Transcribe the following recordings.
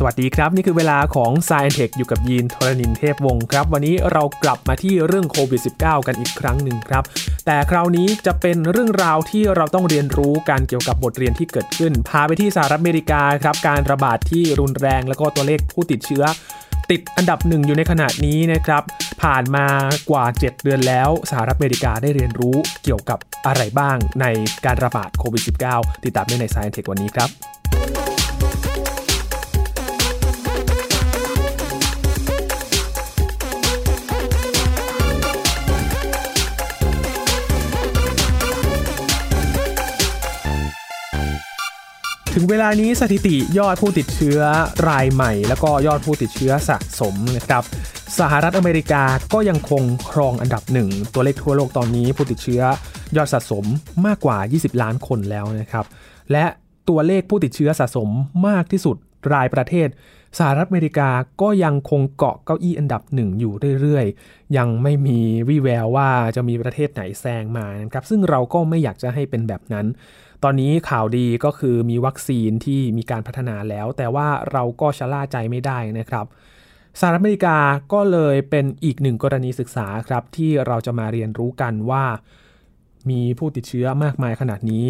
สวัสดีครับ นี่คือเวลาของ s ซ e เทคอยู่กับยีนทรณินเทพวงศ์ครับ วันนี้เรากลับมาที่เรื่องโควิด -19 กันอีกครั้งหนึ่งครับ แต่คราวนี้จะเป็นเรื่องราวที่เราต้องเรียนรู้การเกี่ยวกับบทเรียนที่เกิดขึ้น พาไปที่สหรัฐอเมริกาครับ การระบาดที่รุนแรงแล้วก็ตัวเลขผู้ติดเชื้อ ติดอันดับหนึ่งอยู่ในขณะนี้นะครับ ผ่านมากว่า 7 เดือนแล้วสหรัฐอเมริกาได้เรียนรู้เกี่ยวกับอะไรบ้างในการระบาดโควิด -19 ติดตามได้ใน Science Tech วันนี้ครับ ถึงเวลานี้สถิติยอดผู้ติดเชื้อรายใหม่ แล้วก็ยอดผู้ติดเชื้อสะสมนะครับสหรัฐอเมริกาก็ยังคงครองอันดับหนึ่งตัวเลขทั่วโลกตอนนี้ผู้ติดเชื้อยอดสะสมมากกว่า 20 ล้านคนแล้วนะครับ และตัวเลขผู้ติดเชื้อสะสมมากที่สุดรายประเทศ สหรัฐอเมริกาก็ยังคงเกาะเก้าอี้อันดับหนึ่งอยู่เรื่อยๆ ยังไม่มีวี่แววว่าจะมีประเทศไหนแซงมานะครับซึ่งเราก็ไม่อยากจะให้เป็นแบบนั้น ตอนนี้ข่าวดีก็คือมีวัคซีนที่มีการพัฒนาแล้ว แต่ว่าเราก็ชะล่าใจไม่ได้นะครับสหรัฐอเมริกาก็เลยเป็นอีกหนึ่งกรณีศึกษาครับ ที่เราจะมาเรียนรู้กันว่า มีผู้ติดเชื้อมากมายขนาดนี้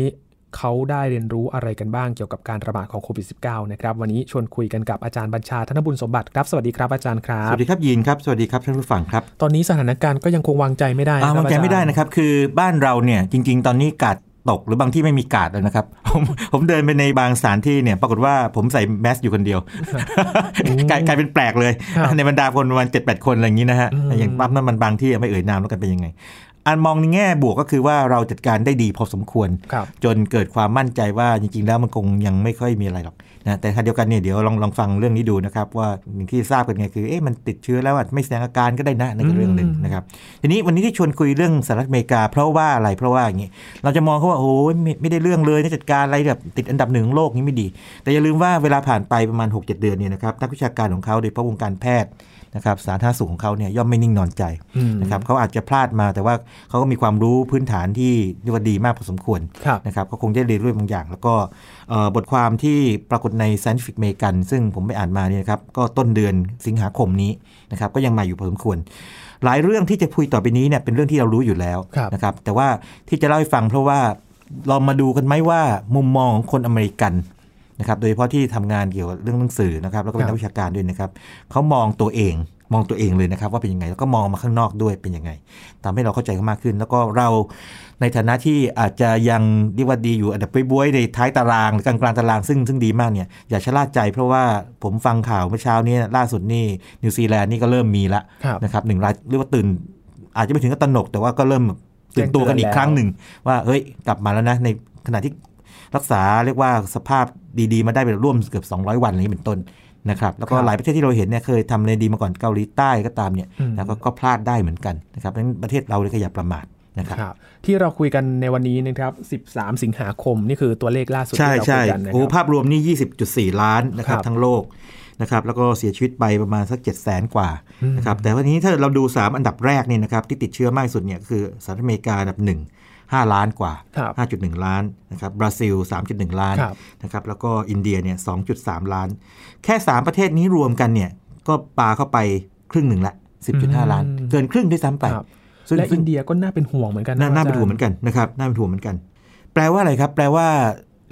เขาได้เรียนรู้อะไรกันบ้างเกี่ยวกับการระบาดของโควิด -19 นะครับ วันนี้ชวนคุยกันกับอาจารย์บัญชาธนบุญสมบัติครับ สวัสดีครับอาจารย์ครัสบวัสดีครับยีนครับ สวัสดีครับท่านผู้ฟังครับ ตอนนี้สถานการณ์ก็ยังคงวางใจไม่ได้อ่าครับวางใจอรย์ไม่ได้นะครับ คือบ้านเราเนี่ยจริง ๆ ตอนนี้กาด ตกหรือบางที่ไม่มีกาดเลยนะครับ ผมผมเดินไปในบางสถานที่เนี่ย ปรากฏว่าผมใส่แมสอยู่คนเดียวกลายกลายเป็นแปลกเลย ในบรรดาคนประมาณเจ็ดแปดคนอะไรอย่างนี้นะฮะอย่างปั๊มน้ำมันบางที่ไม่เอ่ยนามแล้วกันเป็นยังไงอันมองในแง่บวกก็คือว่าเราจัดการได้ดีพอสมควรครับจนเกิดความมั่นใจว่าจริง ๆ แล้วมันคงยังไม่ค่อยมีอะไรหรอก นะแต่ขณะเดียวกันเนี่ยเดี๋ยวลองลองฟังเรื่องนี้ดูนะครับ ว่าอย่างที่ทราบกันไงคือเอ๊ะมันติดเชื้อแล้วอาจไม่แสดงอาการก็ได้นะนั่นก็เรื่องหนึ่งนะครับทีนี้วันนี้ที่ชวนคุยเรื่องสหรัฐอเมริกา เพราะว่าอะไรเพราะว่าอย่างนี้เราจะมองเขาว่าโอ้ยไม่ไม่ได้เรื่องเลยนะจัดการอะไรแบบติดอันดับหนึ่งของโลกนี้ไม่ดี แต่อย่าลืมว่าเวลาผ่านไปประมาณ 6-7 เดือนเนี่ยนะครับนักวิชาการของเขาโดยเฉพาะวงการแพทย์ นะครับสาธารณสุขของเขาเนี่ยย่อมไม่นิ่งนอนใจอืมนะครับเขาอาจจะพลาดมาแต่ว่าเขาก็มีความรู้พื้นฐานที่เรียกว่าดีมากพอสมควรครับนะครับเขาคงได้เรียนรู้บางอย่าง แล้วก็เอ่อบทความที่ปรากฏใน Scientific American ซึ่งผมไปอ่านมาเนี่ยนะครับก็ต้นเดือนสิงหาคมนี้นะครับก็ยังมาอยู่พอสมควร หลายเรื่องที่จะคุยต่อไปนี้เนี่ยเป็นเรื่องที่เรารู้อยู่แล้วครับนะครับแต่ว่าที่จะเล่าให้ฟังเพราะว่าเรามาดูกันไหมว่ามุมมองของคนอเมริกัน นะครับโดยเฉพาะที่ทำงานเกี่ยวกับเรื่องหนังสือนะครับแล้วก็เป็นนักวิชาการด้วยนะครับเขามองตัวเองมองตัวเองเลยนะครับว่าเป็นยังไงแล้วก็มองมาข้างนอกด้วยเป็นยังไงทำให้เราเข้าใจเขามากขึ้น แล้วก็เราในฐานะที่อาจจะยังเรียกว่าดีอยู่อันดับไปบวยๆในท้ายตารางหรือกลางกลางๆตารางซึ่งซึ่งดีมากเนี่ยอย่าชะล่าใจเพราะว่าผมฟังข่าวเมื่อเช้านี้ล่าสุดนี่นิวซีแลนด์นี่ก็เริ่มมีละครับนะครับหนึ่งรายเรียกว่าตื่น อาจจะไม่ถึงกับตระหนก แต่ว่าก็เริ่มตื่นตัวกันอีกครั้งหนึ่งว่าเฮ้ยกลับมาแล้วนะในขณะที่ รักษาเรียกว่าสภาพดีๆ มาได้เป็นร่วมเกือบ 200 วันอะไรอย่างนี้เป็นต้นนะครับแล้วก็ครับหลายประเทศที่เราเห็นเนี่ยเคยทำในดีมาก่อนเกาหลีใต้ก็ตามเนี่ยอืมแล้วก็ก็พลาดได้เหมือนกันนะครับเพราะฉะนั้นประเทศเราเลยก็อย่าประมาทนะครับครับที่เราคุยกันในวันนี้นะครับ 13 สิงหาคม นี่คือตัวเลขล่าสุดใช่ที่เราใช่คุยกันนะคโอ้รับภาพรวมนี่ 20.4 ล้านนะครับครับทั้งโลกนะครับแล้วก็เสียชีวิตไปประมาณสัก 7 0 0 0 0 0 กว่าอืมนะครับแต่วันนี้ถ้าเราดู 3 อันดับแรกเนี่ยนะครับที่ติดเชื้อมากที่สุดเนี่ยคือสหรัฐอเมริกาอันดับ1 5 ล้านกว่าครับ5.1 ล้านนะครับบราซิล 3.1 ล้านครับนะครับแล้วก็อินเดียเนี่ย2.3 ล้าน แค่ 3 ประเทศนี้รวมกันเนี่ยก็ปาเข้าไปครึ่งหนึ่งละ 10.5 ล้านอืมเกินครึ่งด้วยซ้ำไปครับซึ่งและซึ่อิงนเดียก็น่าเป็นห่วงเหมือนกันน่าน่าเป็นห่วงเหมือนกันนะครับน่าเป็นห่วงเหมือนกัน แปลว่าอะไรครับ แปลว่า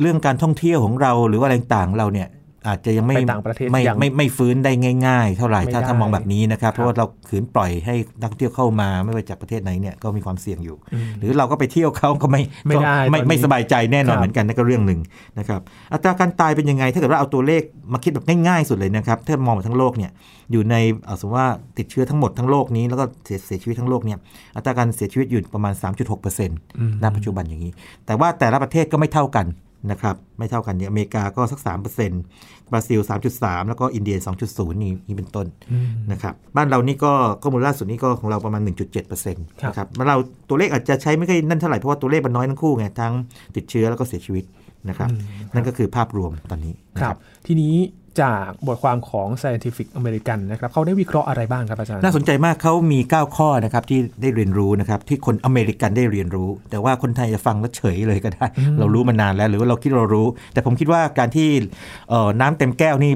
เรื่องการท่องเที่ยวของเราหรือว่าอะไรต่างๆเราเนี่ย อาจจะยังไม่ไปต่างประเทศไม่ยังไม่ไม่ฟื้นได้ง่าย ๆ เท่าไหร่ไม่ถ้าได้ถ้ามองแบบนี้นะครับครับ เพราะว่าเราขืนปล่อยให้นักท่องเที่ยวเข้ามาไม่ว่าจากประเทศไหนเนี่ยก็มีความเสี่ยงอยู่อืมหรือเราก็ไปเที่ยวเขาก็ไม่ไม่ได้ก็ไม่ตอนนี้ไม่สบายใจแน่นอนครับเหมือนกันนั่นก็เรื่องหนึ่งนะครับอัตราการตายเป็นยังไง ถ้าเกิดว่าเอาตัวเลขมาคิดแบบง่ายๆสุดเลยนะครับถ้ามองแบบทั้งโลกเนี่ยอยู่ในเอาสมมติว่าติดเชื้อทั้งหมดทั้งโลกนี้แล้วก็เสียเสียชีวิตทั้งโลกเนี่ยอัตราการเสียชีวิตอยู่ประมาณ 3.6%ณปัจจุบันอย่างนี้ แต่ว่าแต่ละประเทศก็ไม่เท่ากัน นะครับไม่เท่ากันเนี่ยอเมริกาก็สัก 3%บราซิล 3.3 แล้วก็อินเดีย 2.0 นี่นี่เป็นต้นอืมนะครับบ้านเรานี่ก็ข้อมูลล่าสุดนี่ก็ของเราประมาณ 1.7%นครับะครับบ้านเราตัวเลขอาจจะใช้ไม่ค่อยนั่นเท่าไหร่ เพราะว่าตัวเลขมันน้อยทั้งคู่ไงทั้งติดเชื้อแล้วก็เสียชีวิตนะครับนั่นก็คือภาพรวมตอนนี้นะคครัรับบทีนี้ จากบทความของ Scientific American นะครับเขาได้วิเคราะห์อะไรบ้างครับอาจารย์ น่าสนใจมากเขามี 9 ข้อนะครับที่ได้เรียนรู้นะครับที่คนอเมริกันได้เรียนรู้ แต่ว่าคนไทยจะฟังแล้วเฉยเลยก็ได้ เรารู้มานานแล้วหรือว่าเราคิดเรารู้ แต่ผมคิดว่าการที่เอ่อน้ำเต็มแก้วนี่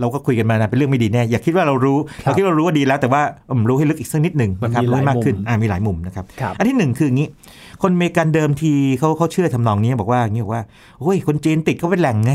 เราก็คุยกันมานานเป็นเรื่องไม่ดีแน่อย่าคิดว่าเรารู้ครับเราคิดว่าเรารู้ว่าดีแล้ว แต่ว่าอืมรู้ให้ลึกอีกสักนิดหนึ่งมันนะครับมีหลายรู้ให้มากขึ้นมุมอ่ามีหลายมุมนะครับครับอันที่หนึ่งคืออย่างนี้ คนอเมริกันเดิมทีเขาเขาเชื่อทำนองนี้บอกว่าอย่างนี้บอกว่าโอ้ยคนจีนติดเขาเป็นแหล่งไง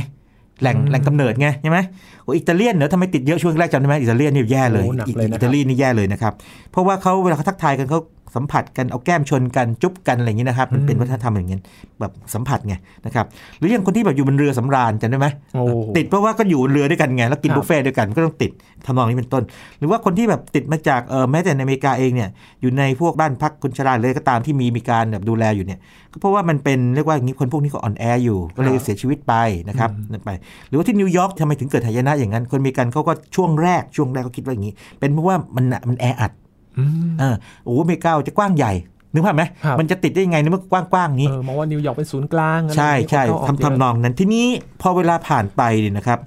แหล่งอืมแหล่งกำเนิดไงใช่ไหมโอ้ยอิตาเลียนเนอะทำไมติดเยอะช่วงแรกจำได้ไหมอิตาเลียนนี่แย่เลยโอ้หนักอิเลยนะครับอิตาลีนี่แย่เลยนะครับ เพราะว่าเขาเวลาเขาทักทายกันเขา สัมผัสกันเอาแก้มชนกันจุ๊บกันอะไรอย่างนี้นะครับ มันเป็นวัฒนธรรมอย่างนี้แบบสัมผัสไงนะครับหรืออย่างคนที่แบบอยู่บนเรือสำราญจำได้ไหมโอ้ติดเพราะว่าก็อยู่บนเรือด้วยกันไงแล้วกินครับบุฟเฟ่ต์ด้วยกันก็ต้องติดทำนองนี้เป็นต้น หรือว่าคนที่แบบติดมาจากเออแม้แต่ในอเมริกาเองเนี่ยอยู่ในพวกบ้านพักคนชราเลยก็ตามที่มีมีการแบบดูแลอยู่เนี่ยก็เพราะว่ามันเป็นเรียกว่าอย่างนี้คนพวกนี้ก็อ่อนแออยู่ก็เลยเสียชีวิตไปนะครับนั่นไป หรือว่าที่นิวยอร์กทำไมถึงเกิดหายนะอย่างนั้น คนอเมริกันเขาก็ช่วงแรกช่วงแรกเขาคิดว่าอย่างนี้ เป็นเพราะว่ามันมันแออัด อืมเออโอ้โหอเมริกาจะกว้างใหญ่นึกภาพไหมครับมันจะติดได้ยังไงในเมื่อกว้างๆอย่างนี้เออมองว่านิวยอร์กเป็นศูนย์กลางอะไรใช่ใช่เข้าออกทำเยอะทำนองนั้นทีนี้พอเวลาผ่านไปเนี่ยนะครับ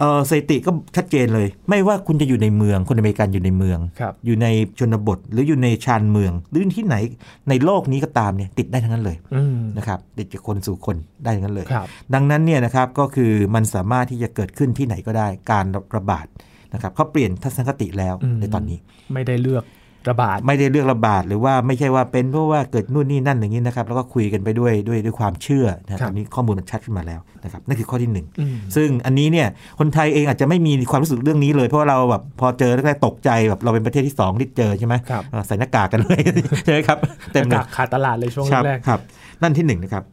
เออสถิติก็ชัดเจนเลย ไม่ว่าคุณจะอยู่ในเมืองคนอเมริกันอยู่ในเมืองครับอยู่ในชนบทหรืออยู่ในชานเมือง หรือที่ไหนในโลกนี้ก็ตามเนี่ยติดได้ทั้งนั้นเลยอืมนะครับติดจากคนสู่คนได้ทั้งนั้นเลยครับดังนั้นเนี่ยนะครับก็คือมันสามารถที่จะเกิดขึ้นที่ไหนก็ได้การระบาด นะครับเขาเปลี่ยนทัศนคติแล้วอืมในตอนนี้ ไม่ได้เลือกระบาดไม่ได้เลือกระบาดหรือว่าไม่ใช่ว่าเป็นเพราะว่าเกิดนู่นนี่นั่นอย่างนี้นะครับแล้วก็คุยกันไปด้วยด้วยด้วยความเชื่อนะคครัรับบอันนี้ข้อมูลมันชัดขึ้นมาแล้วนะครับนั่นคือข้อที่หนึ่งอืมซึ่งอันนี้เนี่ยคนไทยเองอาจจะไม่มีความรู้สึกเรื่องนี้เลยเพราะว่าเราแบบพอเจอแรกๆตกใจแบบเราเป็นประเทศที่สองที่เจอใช่ไหมครับอ่าใส่หน้ากากกันเลยใช่ไหมครับเต็มเลยหน้ากากขาดตลาดเลยช่วงครับแรกครับนั่นที่หนึ่งนะครับ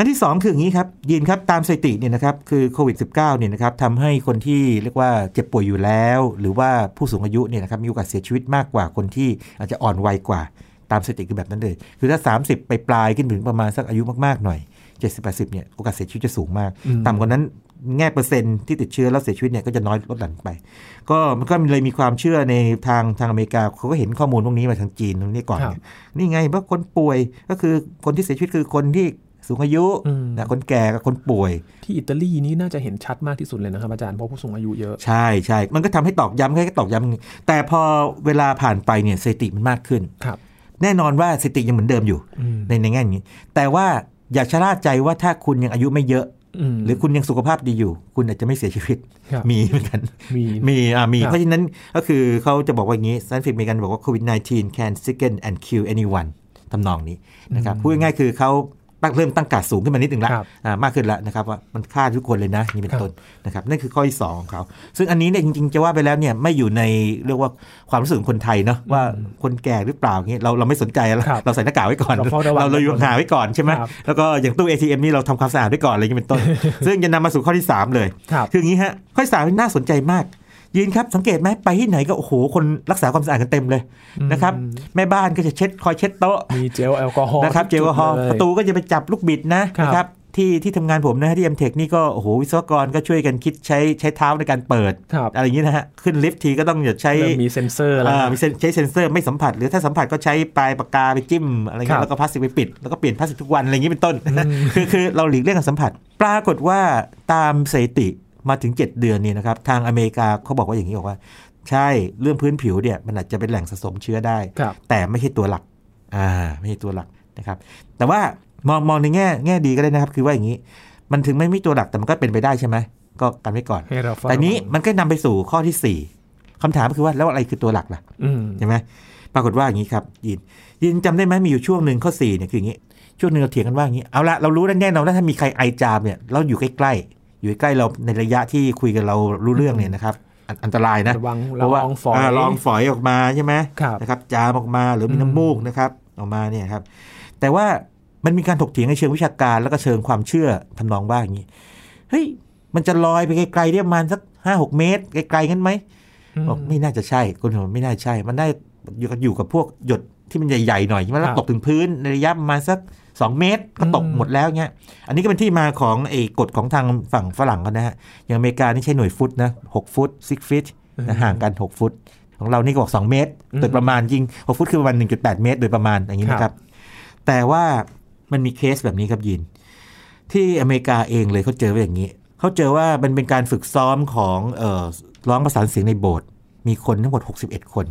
อันที่สองคืออย่างนี้ครับยินครับตามสถิติเนี่ยนะครับคือโควิด -19 เนี่ยนะครับทำให้คนที่เรียกว่าเจ็บป่วยอยู่แล้ว หรือว่าผู้สูงอายุเนี่ยนะครับมีโอกาสเสียชีวิตมากกว่าคนที่อาจจะอ่อนวัยกว่าตามสถิติคือแบบนั้นเลย คือถ้า 30 ไปปลายขึ้นถึงประมาณสักอายุมากๆหน่อย 70-80เนี่ยโอกาสเสียชีวิตจะสูงมากอืมต่ำกว่านั้นแง่เปอร์เซ็นต์ที่ติดเชื้อแล้วเสียชีวิตเนี่ยก็จะน้อยลดหลั่นไป ก็มันก็เลยมีความเชื่อในทางทางอเมริกาเขาก็เห็นข้อมูลพวกนี้มาทางจีนตรงนี้ก่อนครับเนี่ยนี่ไงว่าคนป่วยก็คือคนที่เสียชีวิตคือคนที่ สูงอายุอืมนะคนแก่กับคนป่วย ที่อิตาลีนี่น่าจะเห็นชัดมากที่สุดเลยนะครับอาจารย์เพราะผู้สูงอายุเยอะ ใช่ใช่มันก็ทำให้ตอกย้ำให้ตอกย้ำแต่พอเวลาผ่านไปเนี่ยสถิติมันมากขึ้นครับแน่นอนว่าสถิติยังเหมือนเดิมอยู่อืมในในแง่นี้ แต่ว่าอย่าชะล่าใจว่าถ้าคุณยังอายุไม่เยอะมหรือคุณยังสุขภาพดีอยู่ คุณอาจจะไม่เสียชีวิตครับมีเหมือนกัน มีมีอ่ามีครับเพราะฉะนั้นก็คือเขาจะบอกว่าอย่างนี้ซันฟิกมีกันบอกว่าโควิด -19 can sicken and kill anyone ทำนองนี้นะครับพูดง่ายๆคือเขา ตั้งเริ่มตั้งการดสูงขึ้นมานิดหนึ่งละครับอ่ามากขึ้นแล้วนะครับว่ามันฆ่าทุกคนเลยนะนี่เป็นครับต้นนะครับนั่นคือข้อที่สองของเขา ซึ่งอันนี้เนี่ยจริงๆจะว่าไปแล้วเนี่ยไม่อยู่ในเรียกว่าความรู้สึกของคนไทยเนาะว่าคนแก่หรือเปล่าอย่างนี้เราเราไม่สนใจแล้วครับเราใส่หน้ากากไว้ก่อน เราเฝ้าระวังเราเราอยู่ห่างๆไว้ก่อนใช่ไหมครับแล้วก็อย่างตู้ ATM นี่เราทำความสะอาดไว้ก่อนอะไรอย่างนี้เป็นต้น ซึ่งจะนำมาสู่ข้อที่สามเลยครับคืออย่างนี้ฮะข้อที่สามน่าสนใจมาก ยินครับสังเกตไหมไปที่ไหนก็โอ้โหคนรักษาความสะอาดกันเต็มเลยนะครับแม่บ้านก็จะเช็ดคอยเช็ดโต๊ะมีเจลแอลกอฮอล์นะครับเจลแอลกอฮอล์ทุกจุดประตูก็จะไปจับลูกบิดนะครับนะครับที่ที่ทำงานผมนะที่ m t e c h นี่ก็โอ้โหวิศวกรก็ช่วยกันคิดใช้ใช้เท้าในการเปิดครับอะไรอย่างนี้นะฮะ ขึ้นลิฟต์ทีก็ต้องอย่าใช้เริ่มมีเซ็นเซอร์แล้วอ่ามีเซ็นใช้เซ็นเซอร์ไม่สัมผัส หรือถ้าสัมผัสก็ใช้ปลายปากกาไปจิ้มอะไรครับเงี้ยแล้วก็พลาสติกไปปิด แล้วก็เปลี่ยนพลาสติกทุกวัน อะไรอย่างนี้เป็นต้น คือคือเราหลีกเลี่ยงการสัมผัส ปรากฏว่าตามสถิติ มาถึง 7 เดือนนี่นะครับทางอเมริกาเขาบอกว่าอย่างนี้บอกว่า ใช่เรื่องพื้นผิวเนี่ยมันอาจจะเป็นแหล่งสะสมเชื้อได้ครับแต่ไม่ใช่ตัวหลักอ่าไม่ใช่ตัวหลักนะครับ แต่ว่ามองมองในแง่แง่ดีก็ได้นะครับ คือว่าอย่างนี้ มันถึงไม่มีตัวหลักแต่มันก็เป็นไปได้ใช่ไหมก็กันไว้ก่อนให้เราเฝ้าแต่นี้ระวังมันก็นำไปสู่ข้อที่ 4คำถามก็คือว่าแล้วอะไรคือตัวหลักล่ะอืมใช่ไหมปรากฏว่าอย่างนี้ครับยินยินจำได้ไหมมีอยู่ช่วงหนึ่งข้อ4เนี่ยคืออย่างนี้ช่วงหนึ่งเราเถียงกันว่าอย่างนี้เอาละเรารู้แน่นอนว่าถ้ามีใครไอจามเนี่ยเราอยู่ใกล้ๆ อยู่ใกล้เราในระยะที่คุยกันเรารู้เรื่องเนี่ยนะครับอันอันตรายนะระวังเพราะว่าละอองฝอยาละอองฝอยออกมาใช่ไหมครับนะครับจามออกมาหรือมีน้ำมูกนะครับออกมาเนี่ยครับ แต่ว่ามันมีการถกเถียงในเชิงวิชาการแล้วก็เชิงความเชื่อทำนองว่าอย่างนี้เฮ้ยมันจะลอยไปไกลๆได้ประมาณสักห้าหกเมตร ไกลๆงั้นไหมอืมบอกไม่น่าจะใช่คนบอกไม่น่าใช่ มันได้อยู่กับอยู่กับพวกหยดที่มันใหญ่ๆหน่อยใช่ไหมแล้วครับตกถึงพื้นในระยะประมาณสัก สองเมตรก็ตกอืมหมดแล้วเงี้ย อันนี้ก็เป็นที่มาของไอ้กฎของทางฝั่งฝรั่งกันนะฮะ อย่างอเมริกานี่ใช้หน่วยฟุตนะหกฟุตซิกฟิตนะห่างกัน 6 ฟุต ของเรานี่ก็บอก 2 เมตรอืมโดยประมาณจริง 6 ฟุตคือประมาณ 1.8 เมตร โดยประมาณอย่างนี้นะครับ แต่ว่ามันมีเคสแบบนี้ครับยิน ที่อเมริกาเองเลยเขาเจอว่าอย่างนี้ เขาเจอว่ามันเป็นการฝึกซ้อมของเอ่อร้องประสานเสียงในโบสถ์มีคนทั้งหมด 61 คน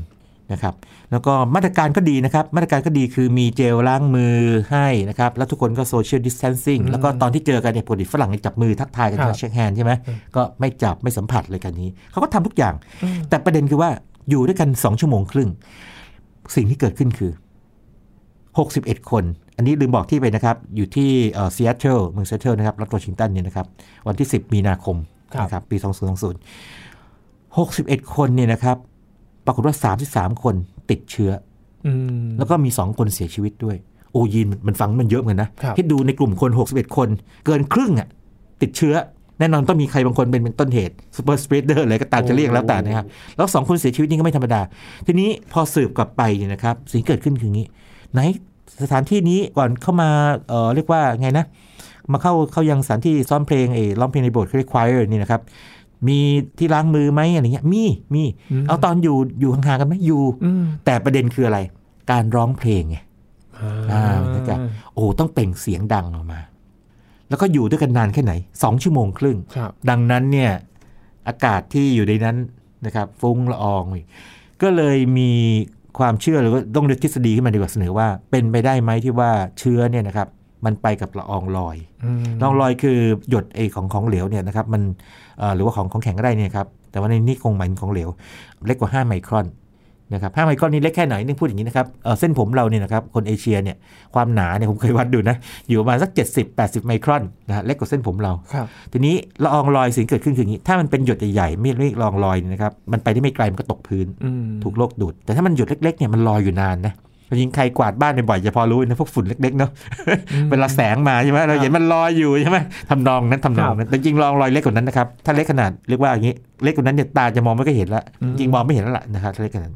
นะครับแล้วก็มาตรการก็ดีนะครับ มาตรการก็ดีคือมีเจลล้างมือให้นะครับ แล้วทุกคนก็ social distancing แล้วก็ตอนที่เจอกันเนี่ยปกติฝรั่งเนี่ยจับมือทักทายกันครับ shake hand ใช่ไหมก็ไม่จับไม่สัมผัสเลยกันนี้ เขาก็ทำทุกอย่าง แต่ประเด็นคือว่าอยู่ด้วยกัน 2 ชั่วโมงครึ่ง สิ่งที่เกิดขึ้นคือ 61 คน อันนี้ลืมบอกที่ไปนะครับ อยู่ที่ซีแอตเทิลเมืองซีแอตเทิลนะครับรัฐวอชิงตันเนี่ยนะครับ วันที่ 10 มีนาคมครับนะครับปี 2020 61 คนเนี่ยนะครับ ปรากฏว่า 33 คนติดเชื้ออืมแล้วก็มี 2 คนเสียชีวิตด้วย โอ้ยินมันมันฟังมันเยอะเหมือนกันนะครับที่ดูในกลุ่มคน 61 คน เกินครึ่งอะติดเชื้อ แน่นอนต้องมีใครบางคนเป็นเป็นต้นเหตุ super spreader อะไรก็ตามจะเรียกแล้วแต่นะครับ แล้วสองคนเสียชีวิตนี่ก็ไม่ธรรมดา ทีนี้พอสืบกลับไปเนี่ยนะครับ สิ่งที่เกิดขึ้นคืออย่างนี้ ไหนสถานที่นี้ก่อนเข้ามาเอ่อเรียกว่าไงนะมาเข้าเข้ายังสถานที่ซ้อมเพลงเออร้องเพลงในโบสถ์เรียกควายนี่นะครับ มีที่ล้างมือไหมอะไรเงี้ยมีมีเอาตอนอยู่อยู่ห่างๆกันไหมอยู่อืมแต่ประเด็นคืออะไร การร้องเพลงไงอ่ามันก็จะโอ้ต้องเปล่งเสียงดังออกมา แล้วก็อยู่ด้วยกันนานแค่ไหนสองชั่วโมงครึ่งครับดังนั้นเนี่ยอากาศที่อยู่ในนั้นนะครับฟุ้งละอองอีกก็เลยมีความเชื่อหรือว่าต้องเลือกทฤษฎีขึ้นมาดีกว่าเสนอว่า เป็นไปได้ไหมที่ว่าเชื้อเนี่ยนะครับ มันไปกับละอองลอยอืมละอองลอยคือหยดไอของของเหลวเนี่ยนะครับมันเอ่อหรือว่าของของแข็งก็ได้เนี่ยครับแต่ว่าในนี้คงหมายถึงของเหลว เล็กกว่า 5 ไมครอนนะครับ5ไมครอนนี่เล็กแค่ไหนนึกพูดอย่างนี้นะครับเอ่อเส้นผมเราเนี่ยนะครับคนเอเชียเนี่ยความหนาเนี่ยผมเคยวัดดูนะอยู่ประมาณสัก 70-80 ไมครอนนะฮะเล็กกว่าเส้นผมเราครับทีนี้ละอองลอยสิ่งเกิดขึ้นคืออย่างนี้ ถ้ามันเป็นหยดใหญ่ๆไม่ไม่ละอองลอยเนี่ยนะครับมันไปได้ไม่ไกลมันก็ตกพื้นอืมถูกโลกดูด แต่ถ้ามันหยดเล็กๆเนี่ยมันลอยอยู่นานนะ ยิงใครกวาดบ้านบ่อยๆจะพอรู้นะพวกฝุ่นเล็กๆเนาะเวลาแสงมาใช่ไหมเราเห็นมันลอยอยู่ใช่ไหมทำนองนั้นทำนองนั้นแต่จริงๆละอองลอยเล็กกว่านั้นนะครับถ้าเล็กขนาดเรียกว่าอย่างนี้เล็กกว่านั้นเนี่ยตาจะมองไม่ก็เห็นละจริงๆมองไม่เห็นแล้วล่ะนะครับถ้าเล็กกว่านั้น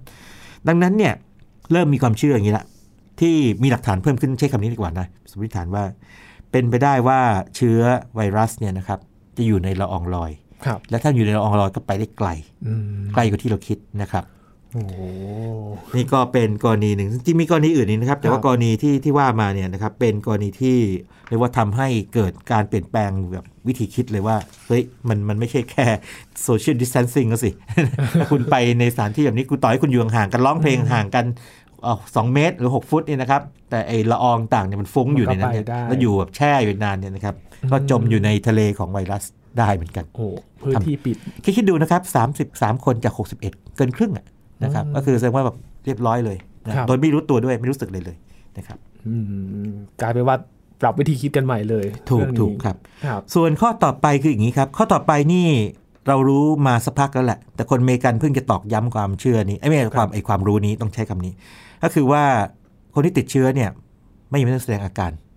ดังนั้นเนี่ยเริ่มมีความเชื่ออย่างนี้ละที่มีหลักฐานเพิ่มขึ้นใช้คำนี้ดีกว่านะสมมติฐานว่า เป็นไปได้ว่าเชื้อไวรัสเนี่ยนะครับจะอยู่ในละอองลอยครับและถ้าอยู่ในละอองลอยก็ไปได้ไกลอืมไกลกว่าที่เราคิดนะครับโอ้โห นี่ก็เป็นกรณีหนึ่งจริงๆมีกรณีอื่นนี้นะครับ แต่ว่าครับกรณีที่ที่ว่ามาเนี่ยนะครับเป็นกรณีที่เรียกว่าทำให้เกิดการเปลี่ยนแปลงแบบวิธีคิดเลยว่าเฮ้ยมันมันไม่ใช่แค่ social distancing ก็สิถ้าคุณไปในสถานที่แบบนี้คุณต่อให้คุณอยู่ห่างๆกันร้องเพลงห่างกันเอ่อสองเมตรหรือ 6 ฟุตเนี่ยนะครับ แต่ไอละอองต่างเนี่ยมันฟุ้งอยู่ในนั้นเนี่ยมันก็ไปได้แล้วอยู่แบบแช่อยู่นานเนี่ยนะครับก็จมอยู่ในทะเลของไวรัสได้เหมือนกันโอ้พื้นที่ปิดคิดคิดดูนะครับ 33 คนจาก 61 เกินครึ่งอะ นะครับก็คือแสดงว่าแบบเรียบร้อยเลยนะครับโดยไม่รู้ตัวด้วยไม่รู้สึกเลยเลยนะครับอืมกลายเป็นว่าปรับวิธีคิดกันใหม่เลย ถูกเรื่องนี้ถูกครับครับส่วนข้อต่อไปคืออย่างนี้ครับ ข้อต่อไปนี่เรารู้มาสักพักแล้วแหละ แต่คนอเมริกันเพิ่งจะตอกย้ำความเชื่อนี้ไอ้ยไม่ใช่ความไอ้ความรู้นี้ต้องใช้คำนี้ ก็คือว่าคนที่ติดเชื้อเนี่ยไม่ยังไม่ต้องแสดงอาการอืม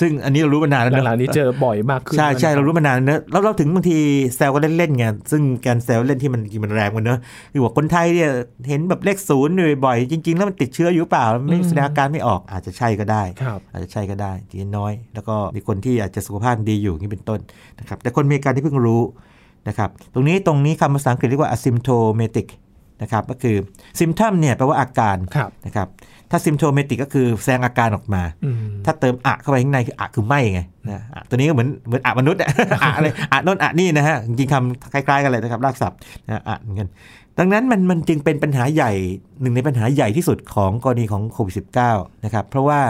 ซึ่งอันนี้เรารู้มานานแล้วนะหลังๆนี้เจอบ่อยมากขึ้น ใช่ใช่แล้วเรานะคบรู้มานานเนอะแล้วเราถึงบางทีแซวกันเล่นๆไงซึ่งการแซวเล่นที่มันจริงมันแรงมันเนอะคือว่าคนไทยเนี่ยเห็นแบบเลขศูนย์บ่อยๆจริง ๆ แล้วมันติดเชื้ออยู่เปล่าไม่แสดงอาการไม่ออกอาจจะใช่ก็ได้ครับอาจจะใช่ก็ได้ทีน้อย แล้วก็มีคนที่อาจจะสุขภาพดีอยู่อย่างนี้เป็นต้นนะครับแต่คนอเมริกันที่เพิ่งรู้นะครับตรงนี้ตรงนี้คำภาษาอังกฤษเรียกว่า asymptomatic นะครับก็คือ symptom เนี่ยแปลว่าอาการครับนะครับ ถ้า symptomatic ก็คือแสดงอาการออกมาอืมถ้าเติมอะเข้าไปข้างในคืออะคือไม่ไงนะอะตัวนี้ก็เหมือนเหมือนอะมนุษย์อะอะอะไรอะโน่นอะนี่นะฮะ จริงๆคำคล้ายๆกันเลยนะครับรากศัพท์นะอะเหมือนกัน ดังนั้นมันมันจึงเป็นปัญหาใหญ่หนึ่งในปัญหาใหญ่ที่สุดของกรณีของโควิด -19 นะครับ เพราะว่า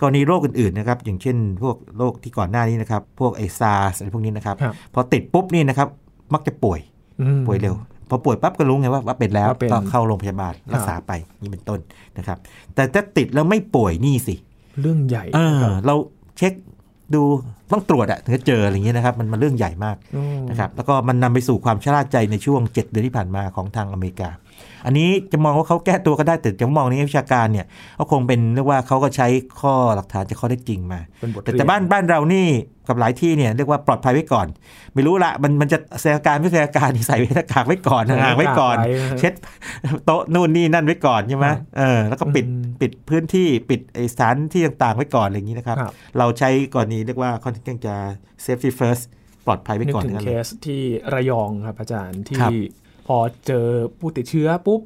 กรณีโรคอื่นๆนะครับ อย่างเช่น พวกโรคที่ก่อนหน้านี้นะครับ พวกไอซาร์อะไรพวกนี้นะครับครับ พอติดปุ๊บนี่นะครับ มักจะป่วยอืมป่วยเร็ว พอป่วยปั๊บก็รู้ไงว่าว่าเป็นแล้วว่าเป็นก็เข้าโรงพยาบาลรักษาไปนี่เป็นต้นนะครับ แต่ถ้าติดแล้วไม่ป่วยนี่สิ เรื่องใหญ่เออครับเราเช็คดูต้องตรวจอะถึงจะเจออะไรอย่างเงี้ยนะครับ มันมันเรื่องใหญ่มากอืมนะครับแล้วก็มันนำไปสู่ความชราใจในช่วง 7 เดือนที่ผ่านมาของทางอเมริกา อันนี้จะมองว่าเขาแก้ตัวก็ได้แต่จะมองในแง่วิชาการเนี่ยก็คงเป็นเรียกว่าเขาก็ใช้ข้อหลักฐานจากข้อได้จริงมาเป็นบทแต่เรียแต่บ้านบ้านเรานี่กับหลายที่เนี่ยเรียกว่าปลอดภัยไว้ก่อน ไม่รู้ละมันมันจะแสดงอาการไม่แสดงอาการนี่ใส่หน้ากากไว้ก่อนห่างๆไว้ก่อน เช็ดโต๊ะนู่นนี่นั่นไว้ก่อนใช่ไหมเออแล้วก็ปิดปิดพื้นที่ปิดไอสถานที่ต่างๆ ไว้ก่อนอะไรอย่างนี้นะครับครับ เราใช้ก่อนนี้เรียกว่าค่อนข้างจะ safety first ปลอดภัยไว้นึกก่อนถึงนั่นเคเลยสที่ระยองครับอาจารย์ที่ครับ พอเจอผู้ติดเชื้อปุ๊บ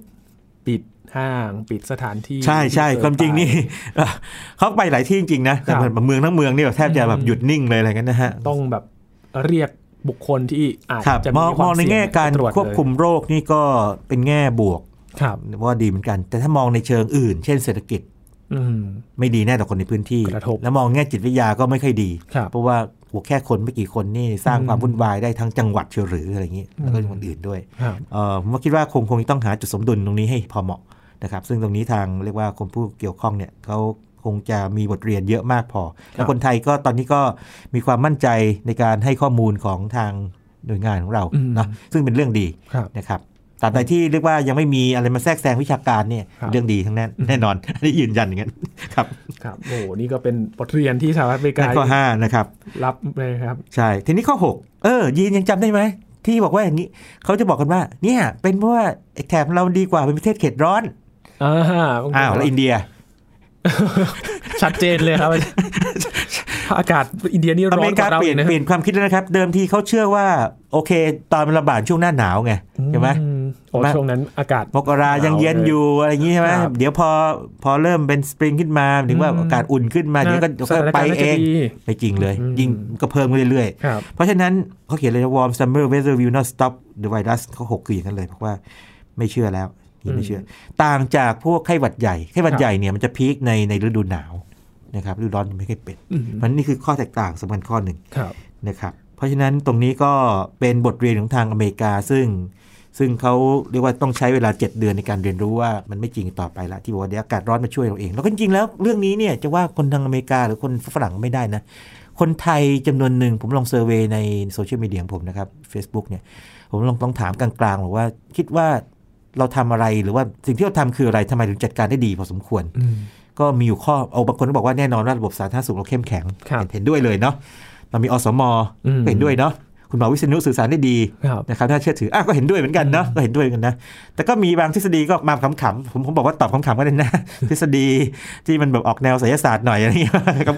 ปิดห้างปิดสถานที่ ใช่ใช่ที่เปิดความจริงนี่ไปเขาไปหลายที่จริงๆนะแต่ครับแบบเมืองทั้งเมืองนี่แบบแทบจะแบบอืมหยุดนิ่งเลยอะไรกันนะฮะ ต้องแบบเรียกบุคคลที่อาจครับจะมมีองความองในเสี่ยงแง่การไปตรวจควบคุมเลยโรคนี่ก็เป็นแง่บวกครับว่าดีเหมือนกัน แต่ถ้ามองในเชิงอื่น เช่นเศรษฐกิจอืมไม่ดีแน่ต่อคนในพื้นที่กระทบแล้วมองแง่จิตวิทยาก็ไม่ค่อยดีครับเพราะว่า โหแค่คนไม่กี่คนนี่สร้างอืมความวุ่นวายได้ทั้งจังหวัดเชียวหรืออะไรอย่างนี้ แล้วก็คนอื่นด้วยครับเอ่อผมว่าคิดว่าคงคงต้องหาจุดสมดุลตรงนี้ให้พอเหมาะนะครับ ซึ่งตรงนี้ทางเรียกว่าคนผู้เกี่ยวข้องเนี่ยเขาคงจะมีบทเรียนเยอะมากพอ แล้วคนไทยก็ตอนนี้ก็มีความมั่นใจในการให้ข้อมูลของทางหน่วยงานของเราอืมเนาะซึ่งเป็นเรื่องดีครับนะครับ ตราบใดที่เรียกว่ายังไม่มีอะไรมาแทรกแซงวิชาการเนี่ยครับเรื่องดีทั้งนั้นแน่นอนอันนี้ยืนยันอย่างนั้นครับครับโอ้โหนี่ก็เป็นบทเรียนที่สหรัฐอเมรินั่กานข้อห้านะครับรับเลยครับใช่ทีนี้ข้อ 6 เออยีนยังจำได้ไหมที่บอกว่าอย่างนี้เขาจะบอกกันว่าเนี่ยเป็นเพราะว่าไอ้แถบเราดีกว่าเป็นประเทศเขตร้อนอ่าอ้าวแล้วอินเดีย ชัดเจนเลยครับอากาศอินเดียนี่อร้อเมนริกกาว่าเราเปลี่ยนนะเปลี่ยนความคิดแล้วนะครับ เดิมทีเขาเชื่อว่า โอเค ตอนมันระบาดช่วงหน้าหนาวไงใช่ไหมอืโอ้ใช่ไหมช่วงนั้นอากาศมกรายังเย็นอยู่อะไรอย่างนี้ใช่ไหมครับเดี๋ยวพอพอเริ่มเป็นสปริงขึ้นมาถึงว่าอืมอากาศอุ่นขึ้นมาเดี๋ยวก็สถานไปการณ์น่าเอจะงดีไม่จริงเลยอืมยิ่งก็เพิ่มขึ้นเรื่อยๆครับเพราะฉะนั้นเขาเขียนเลยว่า warm summer weather will not stop the virus เขาหกคืออย่างนั้นเลยบอกว่าไม่เชื่อแล้วยังไม่เชื่อ ต่างจากพวกไข้หวัดใหญ่ไข้หวัดครับใหญ่เนี่ยมันจะพีคในในฤดูหนาวนะครับฤดูร้อนไม่ค่อยเป็นอืมมันนี่คือข้อแตกต่างสำคัญข้อหนึ่งครับนะครับ เพราะฉะนั้นตรงนี้ก็เป็นบทเรียนของทางอเมริกาซึ่ง ซึ่งเขาเรียกว่าต้องใช้เวลา 7 เดือนในการเรียนรู้ว่ามันไม่จริงต่อไปละที่บอกว่าเดี๋ยวอากาศร้อนมาช่วยเราเอง แล้วก็จริงๆแล้วเรื่องนี้เนี่ยจะว่าคนทางอเมริกาหรือคนฝรั่งไม่ได้นะ คนไทยจำนวนหนึ่งผมลอง survey ใน social media ของผมนะครับ Facebook เนี่ยผมลองต้องถามกลางๆบอกว่าคิดว่าเราทำอะไรหรือว่าสิ่งที่เราทำคืออะไรทำไมถึงจัดการได้ดีพอสมควรอืมก็มีอยู่ข้อเอาบางคนก็บอกว่าแน่นอนว่าระบบสาธารณสุขเราเข้มแข็งครับเห็นเห็นด้วยเลยเนาะเรามีอสมอืมก็เห็นด้วยเนาะ คุณหมอวิษณุสื่อสารได้ดีครับนะครับน่าเชื่อถืออะก็เห็นด้วยเหมือนกันเนาะก็เห็นด้วยกันนะแต่ก็มีบางทฤษฎีก็มาขำๆผมผมบอกว่าตอบขำๆก็ได้นะ ทฤษฎีที่มันแบบออกแนวไสยศาสตร์หน่อยอะไรอย่างเงี้ย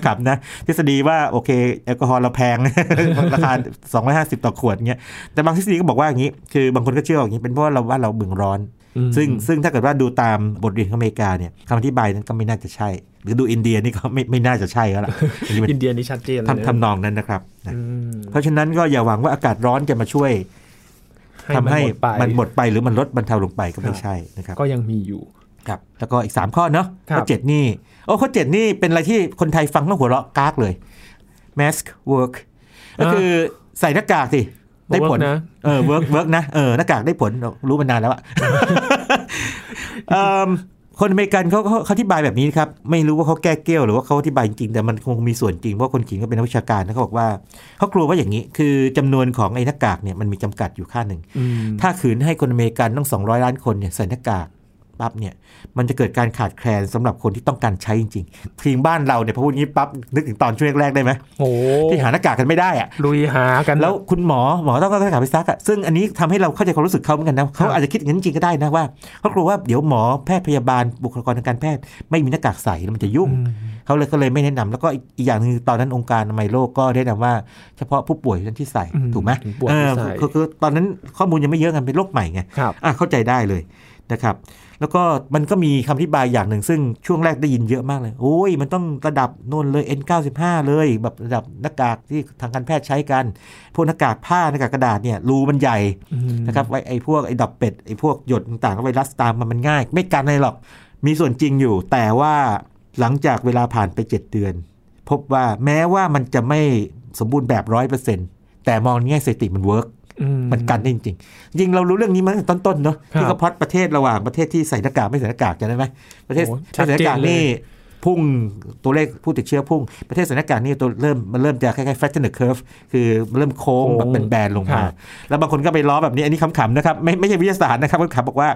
ขำๆนะทฤษฎีว่าโอเคแอลกอฮอล์เราแพงราคา250 ต่อขวดเงี้ยแต่บางทฤษฎีก็บอกว่าอย่างนี้คือบางคนก็เชื่ออย่างนี้เป็นเพราะว่าเราว่าเราเบึงร้อนอืม ซึ่งซึ่งถ้าเกิดว่าดูตามบทเรียนของอเมริกาเนี่ยคำอธิบายนั้นก็ไม่น่าจะใช่ หรือดูอินเดียนี่ก็ไม่ไม่น่าจะใช่แล้วล่ะอันนี้มันอินเดียนี่ชัดเจนเลยนะทำทำนองนั้นนะครับนะอืมเพราะฉะนั้นก็อย่าหวังว่าอากาศร้อนจะมาช่วยทำให้ไปมันหมดไปหรือมันลดบรรเทาลงไปก็คไม่รับใช่นะครับก็ยังมีอยู่ครับแล้วก็อีก 3 ข้อเนาะครับข้อเจ็ดนี่โอ้ข้อเจ็ดนี่เป็นอะไรที่คนไทยฟังต้องหัวเราะกากเลย mask work ก็คือใส่หน้ากากสิ ได้ผล Work นะเออ work work นะเออหน้ากากได้ผลรู้มานานแล้วอะเอิ่มคนอเมริกันเขาเขาเขาอธิบายแบบนี้ครับ ไม่รู้ว่าเขาแก้เกี้ยวหรือว่าเขาอธิบายจริงๆแต่มันคงมีส่วนจริงเพราะคนเขียนก็เป็นนักวิชาการนะเขาบอกว่าเขากลัวว่าอย่างนี้คือจำนวนของไอ้หน้ากากเนี่ยมันมีจำกัดอยู่ค่าหนึ่งอืมถ้าขืนให้คนอเมริกันต้อง 200 ล้านคนเนี่ยใส่หน้ากาก ปั๊บเนี่ยมันจะเกิดการขาดแคลนสำหรับคนที่ต้องการใช้จริงๆทีมบ้านเราเนี่ยพอพูดงี้ปั๊บนึกถึงตอนช่วงแรกๆได้ไหมโอ้ที่หาหน้ากากกันไม่ได้อะลุยหากันแล้วคุณหมอหมอต้องเอาหน้ากากไปซักอะซึ่งอันนี้ทำให้เราเข้าใจความรู้สึกเขาเหมือนกันนะเขาอาจจะคิดอย่างนั้นจริงๆก็ได้นะว่าเขากลัวว่าเดี๋ยวหมอแพทย์พยาบาลบุคลากรทางการแพทย์ ไม่มีหน้ากากใส่แล้วมันจะยุ่งอืมเขาเลยก็เลยไม่แนะนำแล้วก็อีกอย่างหนึงตอนนั้นองค์การอนามัยโลกก็แนะนำว่าเฉพาะผู้ป่วยนั้นที่ใส่อืมถูกไหมถึงป่วยเอที่อใส่คือคือตอนนั้นข้อมูลยังไม่เยอะกันเป็นโรคใหม่ไงครับอะเข้าใจได้เลยนะครับ แล้วก็มันก็มีคำอธิบายอย่างหนึ่ง ซึ่งช่วงแรกได้ยินเยอะมากเลย โอ้ย มันต้องระดับโน่นเลย N95 เลย แบบระดับหน้ากากที่ทางการแพทย์ใช้กัน พวกหน้ากากผ้าหน้ากากกระดาษเนี่ยรูมันใหญ่นะครับไว้ไอ้พวกไอ้ดับเป็ดไอ้พวกหยดต่างๆไวรัสตามมันมันง่าย ไม่กันอะไรหรอก มีส่วนจริงอยู่ แต่ว่าหลังจากเวลาผ่านไป 7 เดือน พบว่าแม้ว่ามันจะไม่สมบูรณ์แบบร้อยเปอร์เซ็นต์แต่มองในแง่สถิติมัน work มันกันได้จริงๆจริงเรารู้เรื่องนี้มาตั้งแต่ต้นๆเนาะครับที่เขาพลอตประเทศระหว่างประเทศที่ใส่หน้ากากไม่ใส่หน้ากากจำได้ไหมประเทศโอ้ใส่หน้ากากชัดเจนเลยนี่ พุ่งตัวเลขผู้ติดเชื้อพุ่ง ประเทศใส่หน้ากากนี่ตัวเริ่มมันเริ่มจะคล้ายๆ flatten the curve คือมันเริ่มโค้งโค้งแบบเป็นแบนลงมาครับแล้วบางคนก็ไปล้อแบบนี้ อันนี้ขำๆนะครับ ไม่ไม่ใช่วิทยาศาสตร์นะครับขำบอกว่า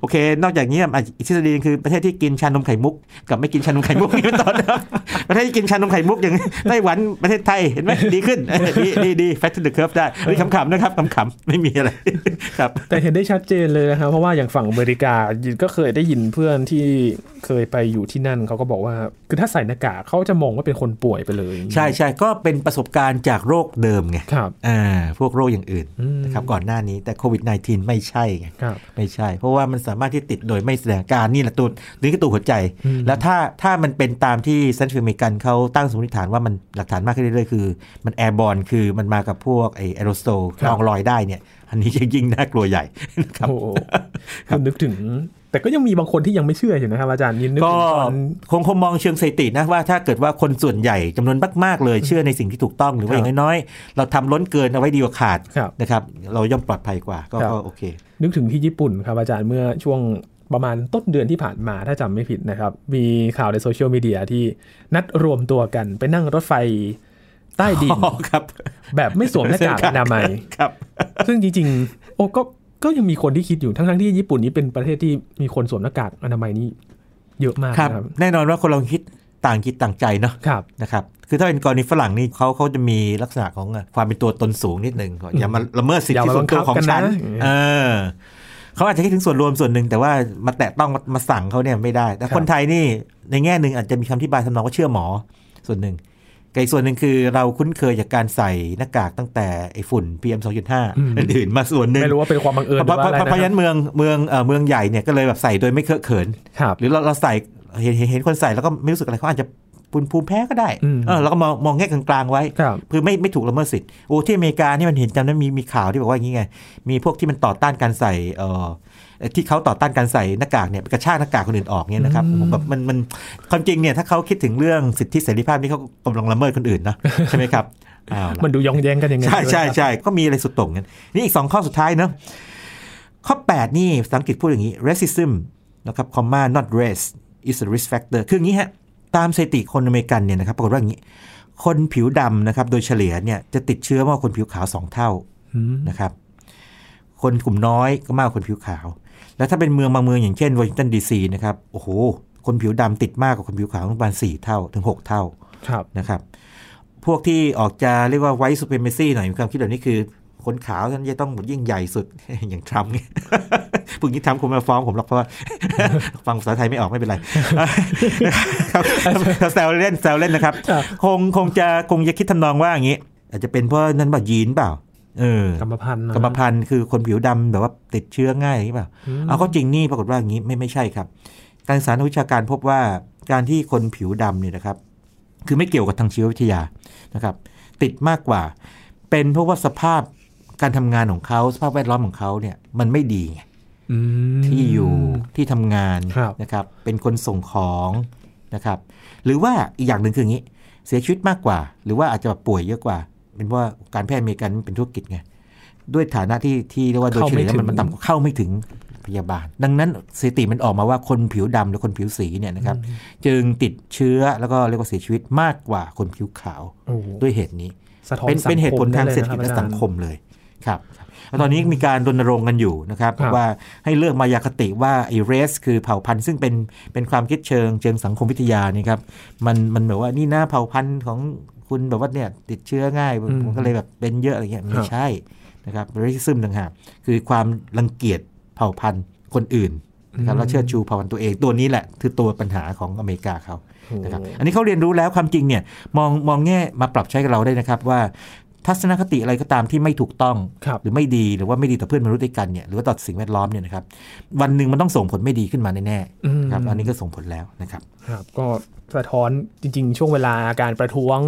โอเค นอกจากนี้อะอีกทฤษฎีหนึ่งคือประเทศที่กินชานมไข่มุก กับไม่กินชานมไข่มุกนี่เป็นต้นนะประเทศที่กินชานมไข่มุกอย่างไต้หวันประเทศไทยเห็นไหมดีขึ้นเออดีดีดี flatten the curve ได้อันนี้ขำๆนะครับขำๆไม่มีอะไรครับแต่เห็นได้ชัดเจนเลยนะครับเพราะว่าอย่างฝั่งอเมริกาก็เคยได้ยินเพื่อนที่เคยไปอยู่ที่นั่นเขาก็บอกว่าคือถ้าใส่หน้ากากเขาจะมองว่าเป็นคนป่วยไปเลย ใช่ใช่ก็เป็นประสบการณ์จากโรคเดิมไงครับอ่าพวกโรคอย่างอื่นอืมนะครับก่อนหน้านี้แต่โควิด -19 ไม่ใช่ไงครับไม่ใช่ เพราะว่ามันสามารถที่ติดโดยไม่แสดงอาการนี่แหละตัวนี่คือตัวหัวใจอืมแล้วถ้าถ้ามันเป็นตามที่ Scientific American เขาตั้งสมมติฐานว่ามันหลักฐานมากขึ้นเรื่อยๆคือ มัน airborne คือมันมากับพวกไอแอโรโซลครับล่องลอยได้เนี่ยอันนี้ยิ่งน่ากลัวใหญ่นะครับโอ้โหคือนึกถึง แต่ก็ยังมีบางคนที่ยังไม่เชื่ออยู่นะครับอาจารย์ยินนึกก็ถึงตอนคงคงมองเชิงสถิตินะว่าถ้าเกิดว่าคนส่วนใหญ่จำนวนมากๆเลยเชื่อในสิ่งที่ถูกต้องหรือว่าอย่างน้อยๆเราทำล้นเกินเอาไว้ดีกว่าขาดครับนะครับเราย่อมปลอดภัยกว่าก็ครับก็โอเค นึกถึงที่ญี่ปุ่นครับอาจารย์เมื่อช่วงประมาณต้นเดือนที่ผ่านมาถ้าจำไม่ผิดนะครับ มีข่าวในโซเชียลมีเดียที่นัดรวมตัวกันไปนั่งรถไฟใต้ดินอ๋อครับแบบไม่สวมหน้ากากอนามัยครับ ซึ่งจริงๆ โอ้ก็ ก็ยังมีคนที่คิดอยู่ทั้งๆที่ญี่ปุ่นนี้เป็นประเทศที่มีคนสวมหน้ากากอนามัยนี่เยอะมากครับนะครับ แน่นอนว่าคนเราคิดต่างคิดต่างใจเนาะครับนะครับคือถ้าเป็นกรณีฝรั่งนี่เขาเขาจะมีลักษณะของความเป็นตัวตนสูงนิดหนึ่งอย่ามาละเมิดสิทอย่าธิมาส่วนตัวของบังคับกันฉันนะเออเขาอาจจะคิดถึงส่วนรวมส่วนหนึ่งแต่ว่ามาแตะต้องมามาสั่งเขาเนี่ยไม่ได้ แต่คนไทยนี่ในแง่หนึ่งอาจจะมีคำที่บายทำนองว่าเชื่อหมอส่วนหนึ่ง กับอีกส่วนหนึ่งคือเราคุ้นเคยจากการใส่หน้ากากตั้งแต่ไอ้ฝุ่น PM 2.5อื่นๆมาส่วนหนึ่งไม่รู้ว่าเป็นความบังเอิญหเพรือราะว่าอะไรเพราะเพราะฉะนะนั้นเมืองเมืองเอ่อเมืองใหญ่เนี่ยก็เลยแบบใส่โดยไม่เคอะเขินครับหรือเราเราใส่เห็นเห็นเห็นคนใส่แล้วก็ไม่รู้สึกอะไรเขาอาจจะภูมิภูมิแพ้ก็ได้อืมเออเราก็มองมองแง่กลางๆไว้ครับคือไม่ไม่ถูกละเมิดสิทธิ์โอ้ที่อเมริกานี่มันเห็นจำได้มีมีข่าวที่บอกว่าอย่างนี้ไง มีพวกที่มันต่อต้านการใส่เอ่อ ที่เขาต่อต้านการใส่หน้ากากเนี่ยไปกระชากหน้ากากคนอื่นออกเนี่ยนะครับผมแบบมันมันความจริงเนี่ยถ้าเขาคิดถึงเรื่องสิทธิเสรีภาพนี่เขากำลังละเมิดคนอื่นนะใช่ไหมครับอ้าวละมันดูยองแย้งกันยังไงใช่ใช่ด้วยครับใช่ก็มีอะไรสุดโต่งกันนี่อีกสองข้อสุดท้ายเนอะข้อ 8 นี่ภาษาอังกฤษพูดอย่างนี้ racism นะครับ racism, not race is a risk factor คืออย่างนี้ฮะตามสถิติคนอเมริกันเนี่ยนะครับปรากฏว่าอย่างนี้ คนผิวดำนะครับ โดยเฉลี่ยเนี่ยจะติดเชื้อมากกว่าคนผิวขาวสองเท่าอืมนะครับ คนกลุ่มน้อยก็มากกว่าคนผิวขาว แล้วถ้าเป็นเมืองบางเมืองอย่างเช่นวอชิงตันดีซีนะครับ โอ้โห คนผิวดำติดมากกว่าคนผิวขาวประมาณสี่เท่าถึงหกเท่าครับนะครับ พวกที่ออกจะเรียกว่า white supremacy หน่อยมีความคิดแบบนี้คือคนขาวท่านจะต้องยิ่งใหญ่สุดอย่างทรัมป์เนี่ยพวกนี้ทรัมป์คงมาฟ้องผมหรอกเพราะว่าฟังภาษาไทยไม่ออกไม่เป็นไรครับแซวเล่นแซวเล่นนะครับครับคงคงจะคงจะคิดทำนองว่าอย่างนี้ อาจจะเป็นเพราะนั่นแบบยีนเปล่า เออกรรมพันธุ์นะกรรมพันธุ์คือคนผิวดำแบบว่าติดเชื้อง่ายอย่างนี้เปล่าอืมเอาเข้าจริงนี่ปรากฏว่าอย่างนี้ไม่ไม่ใช่ครับ การศึกษาทางวิชาการพบว่าการที่คนผิวดำเนี่ยนะครับ คือไม่เกี่ยวกับทางชีววิทยานะครับ ติดมากกว่า เป็นเพราะว่าสภาพการทำงานของเขาสภาพแวดล้อมของเขาเนี่ยมันไม่ดีไงอืมที่อยู่ที่ทำงานครับนะครับ เป็นคนส่งของนะครับ หรือว่าอีกอย่างหนึ่งคืออย่างนี้ เสียชีวิตมากกว่า หรือว่าอาจจะแบบป่วยเยอะกว่า เป็นเพราะว่าการแพทย์อเมริกันเป็นธุรกิจไงด้วยฐานะที่ที่เรียกว่าโดยเฉลี่ยแล้วมันมันต่ำกว่าเข้าไม่ถึงพยาบาล ดังนั้นสถิติมันออกมาว่าคนผิวดำหรือคนผิวสีเนี่ยนะครับจึงติดเชื้อแล้วก็เรียกว่าเสียชีวิตมากกว่าคนผิวขาวโอ้โหด้วยเหตุนี้สะท้อนเป็นสังคมเป็นเหตุผลทางได้เศรษฐกิจยนและรับสังคอาจารย์มเลยครับครับแล้วตอนนี้มีการรณรงค์กันอยู่นะครับครับว่าให้เลิกมายาคติว่าไอ้เรส คือเผ่าพันธุ์ซึ่งเป็นเป็นความคิดเชิงเชิงสังคมวิทยานี่ครับมันมันแบบว่านี่นะเผ่าพันธุ์ของ คุณแบบว่าเนี่ยติดเชื้อง่ายมันก็เลยแบบเป็นเยอะอะไรเงี้ยไม่ใช่นะครับ racism ต่างหากคือความรังเกียจเผ่าพันธุ์คนอื่นนะครับแล้วเชิดชูเผ่าพันธุ์ตัวเองตัวนี้แหละ คือตัวปัญหาของอเมริกาเขานะครับอันนี้เขาเรียนรู้แล้วความจริงเนี่ยมองมองแง่มาปรับใช้กับเราได้นะครับว่า ทัศนคติอะไรก็ตามที่ไม่ถูกต้องครับหรือไม่ดีหรือว่าไม่ดีต่อเพื่อนมนุษย์ด้วยกันเนี่ยหรือว่าต่อสิ่งแวดล้อมเนี่ยนะครับวันหนึ่งมันต้องส่งผลไม่ดีขึ้นมาแน่อืมๆครับอันนี้ก็ส่งผลแล้วนะครับครับ ก็สะท้อนจริง ๆ ช่วงเวลาการประท้วง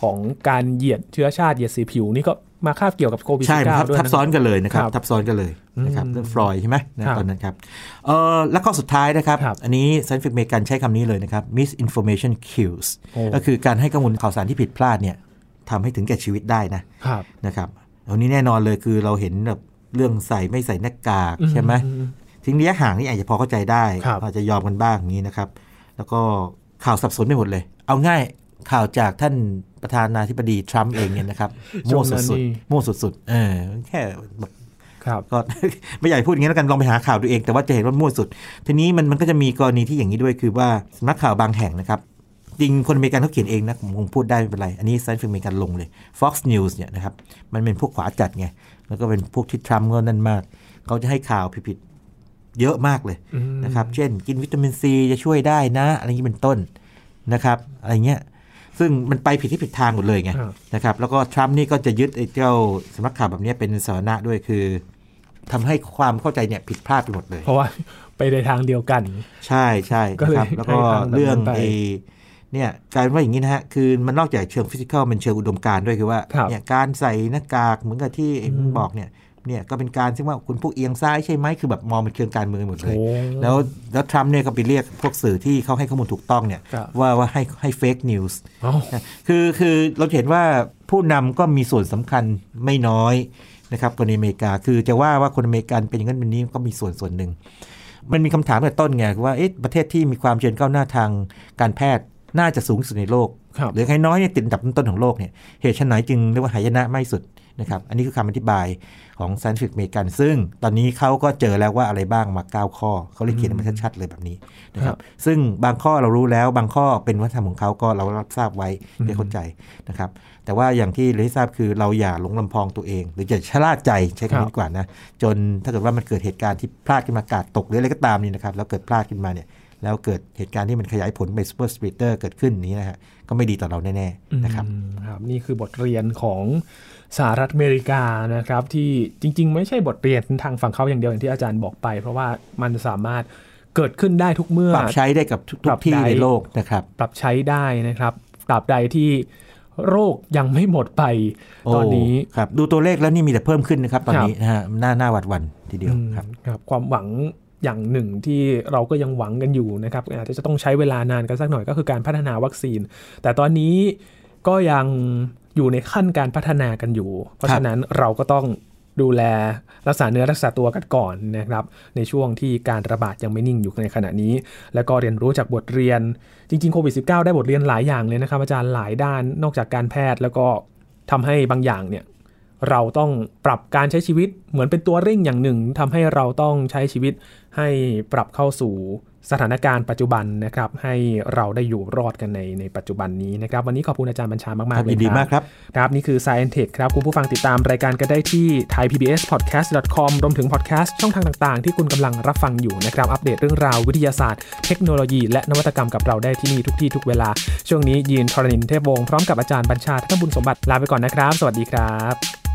ของการเหยียดเชื้อชาติเหยียดสีผิวนี่ก็มาคาบเกี่ยวกับโควิดใช่สิบมันเก้ามันทับด้วยทับนะซ้อนกันเลยนะครับครับทับซ้อนกันเลยนะครับอืมเรื่องฟลอยด์ใช่ไหมนะครับตอนนั้นครับเออแล้วก็สุดท้ายนะครับครับ อันนี้ Scientific American ใช้คำนี้เลยนะครับ misinformation kills โอ้ก็คือการให้ข้อมูลข่าวสารที่ผิดพลาดเนี่ย ทำให้ถึงแก่ชีวิตได้นะครับนะครับอันนี้แน่นอนเลยคือเราเห็นแบบเรื่องใส่ไม่ใส่หน้ากากใช่ไหมอืมทิ้งระยะห่างนี่อาจจะพอเข้าใจได้ครับอาจจะยอมกันบ้างอย่างนี้นะครับ แล้วก็ข่าวสับสนไปหมดเลย เอาง่ายข่าวจากท่านประธานาธิบดีทรัมป์เองเนี่ยนะครับช่มั่ววงนั้นมั่วสุดนี่ๆมั่วสุดๆเออแค่แบบครับก็ไม่อยากให้พูดอย่างนี้แล้วกันลองไปหาข่าวดูเองแต่ว่าจะเห็นว่ามั่วสุด ทีนี้มันมันก็จะมีกรณีที่อย่างนี้ด้วยคือว่าสำนักข่าวบางแห่งนะครับ จริงคนอเมริกันเขาเขียนเองนะผมคงพูดได้ไม่เป็นไร อันนี้ Scientific American ลงเลย Fox News เนี่ยนะครับ มันเป็นพวกขวาจัดไง แล้วก็เป็นพวกที่ทรัมป์ก็นั่นมาก เขาจะให้ข่าวผิดๆเยอะมากเลยอืมนะครับ เช่นกินวิตามินซีจะช่วยได้นะ อะไรอย่างนี้เป็นต้นนะครับ อะไรเงี้ยซึ่งมันไปผิดที่ผิดทางหมดเลยไงครับนะครับแล้วก็ทรัมป์นี่ก็จะยึดไอ้เจ้าสำนักข่าวแบบนี้เป็นสาระด้วยคือทำให้ความเข้าใจเนี่ยผิดพลาดไปหมดเลย เพราะว่าไปในทางเดียวกัน ใช่ใช่ก็เลยนะครับแล้วก็ให้ทางแบบนั้นเรื่องไปไอ้ เนี่ยกลายเป็นว่าอย่างนี้นะฮะคือมันนอกจากเชิงฟิสิกอลมันเชิงอุดมการณ์ด้วยคือว่าครับเนี่ยการใส่หน้ากากเหมือนกับที่ไอ้มึงบอกเนี่ยเนี่ยก็เป็นการที่ว่าคุณผู้เอียงซ้ายใช่ไหมคือแบบมองเป็นเชิงการเมืองหมดเลยโอ้แล้วแล้วทรัมป์เนี่ยก็ไปเรียกพวกสื่อที่เขาให้ข้อมูลถูกต้องเนี่ยครับว่าว่าให้ให้ fake news เอ้าคือคือเราจะเห็นว่าผู้นำก็มีส่วนสำคัญไม่น้อยนะครับคนในอเมริกาคือจะว่าว่าคนอเมริกันเป็นอย่างนั้นเป็นนี้ก็มีส่วนส่วนหนึ่งมันมีคำถามตั้งแต่ต้นไงว่าเอ๊ะประเทศที่มีความเจริญก้าวหน้าทางการแพทย์ น่าจะสูงสุดในโลกครับหรือใครน้อยเนี่ยติดอันดับต้นๆของโลกเนี่ยเหตุไฉนจึงเรียกว่าหายนะไม่สุดนะครับอันนี้คือคำอธิบายของ Scientific American ซึ่งตอนนี้เขาก็เจอแล้วว่าอะไรบ้างมา 9 ข้อ เขาเลยเขียนมาชัดๆเลยแบบนี้นะครับครับซึ่งบางข้อเรารู้แล้วบางข้อเป็นวัฒนธรรมของเขาก็เรารับทราบไว้ได้เข้าใจนะครับแต่ว่าอย่างที่เราได้ทราบคือเราอย่าหลงลำพองตัวเอง หรืออย่าชะล่าใจใช้คำนี้ดีกว่านะจนถ้าเกิดว่ามันเกิดเหตุการณ์ที่พลาดขึ้นมาการ์ดตกหรืออะไรก็ตามนี่นะครับแล้วเกิดพลาดขึ้นมาเนี่ย แล้วเกิดเหตุการณ์ที่มันขยายผลไป super spreader เกิดขึ้นนี้นะฮะก็ไม่ดีต่อเราแน่ๆนะครับอืมครับนี่คือบทเรียนของสหรัฐอเมริกานะครับ ที่จริง ๆ ไม่ใช่บทเรียนทางฝั่งเขาอย่างเดียวอย่างที่อาจารย์บอกไป เพราะว่ามันสามารถเกิดขึ้นได้ทุกเมื่อ ปรับใช้ได้กับทุกปรับๆที่ได้ในโลกนะครับ ปรับใช้ได้นะครับตราบใดที่โรคยังไม่หมดไปตอนนี้โครับดูตัวเลขแล้วนี่มีแต่เพิ่มขึ้นนะครับ ตอนนี้นะฮะหน้าหน้าหวัดหวันทีเดียวอืมครับครับ ความหวัง อย่างหนึ่งที่เราก็ยังหวังกันอยู่นะครับอาจจะต้องใช้เวลานานกันสักหน่อยก็คือการพัฒนาวัคซีน แต่ตอนนี้ก็ยังอยู่ในขั้นการพัฒนากันอยู่ เพราะฉะนั้นเราก็ต้องดูแลรักษาเนื้อรักษาตัวกันก่อนนะครับ ในช่วงที่การระบาดยังไม่นิ่งอยู่ในขณะนี้ แล้วก็เรียนรู้จากบทเรียน จริงๆโควิด -19 ได้บทเรียนหลายอย่างเลยนะครับอาจารย์หลายด้านนอกจากการแพทย์แล้วก็ทำให้บางอย่างเนี่ย เราต้องปรับการใช้ชีวิตเหมือนเป็นตัวเร่งอย่างหนึ่งทำให้เราต้องใช้ชีวิตให้ปรับเข้าสู่สถานการณ์ปัจจุบันนะครับ ให้เราได้อยู่รอดกันในในปัจจุบันนี้นะครับ วันนี้ขอบคุณอาจารย์บัญชามากคๆรับเลยยินดีมากครับครับนี่คือ Science Tech ครับ คุณผู้ฟังติดตามรายการกันได้ที่ thaipbspodcast.com รวมถึงพอดแคสต์ช่องทางต่างๆ ที่คุณกำลังรับฟังอยู่นะครับ อัปเดตเรื่องราววิทยาศาสตร์ เทคโนโลยี และนวัตกรรมกับเราได้ที่นี่ทุกที่ทุกเวลา ช่วงนี้ยีนทรณินเทพวงศ์พร้อมกับอาจารย์บัญชาท่านบุญสมบัติลาไปก่อนนะครับ สวัสดีครับ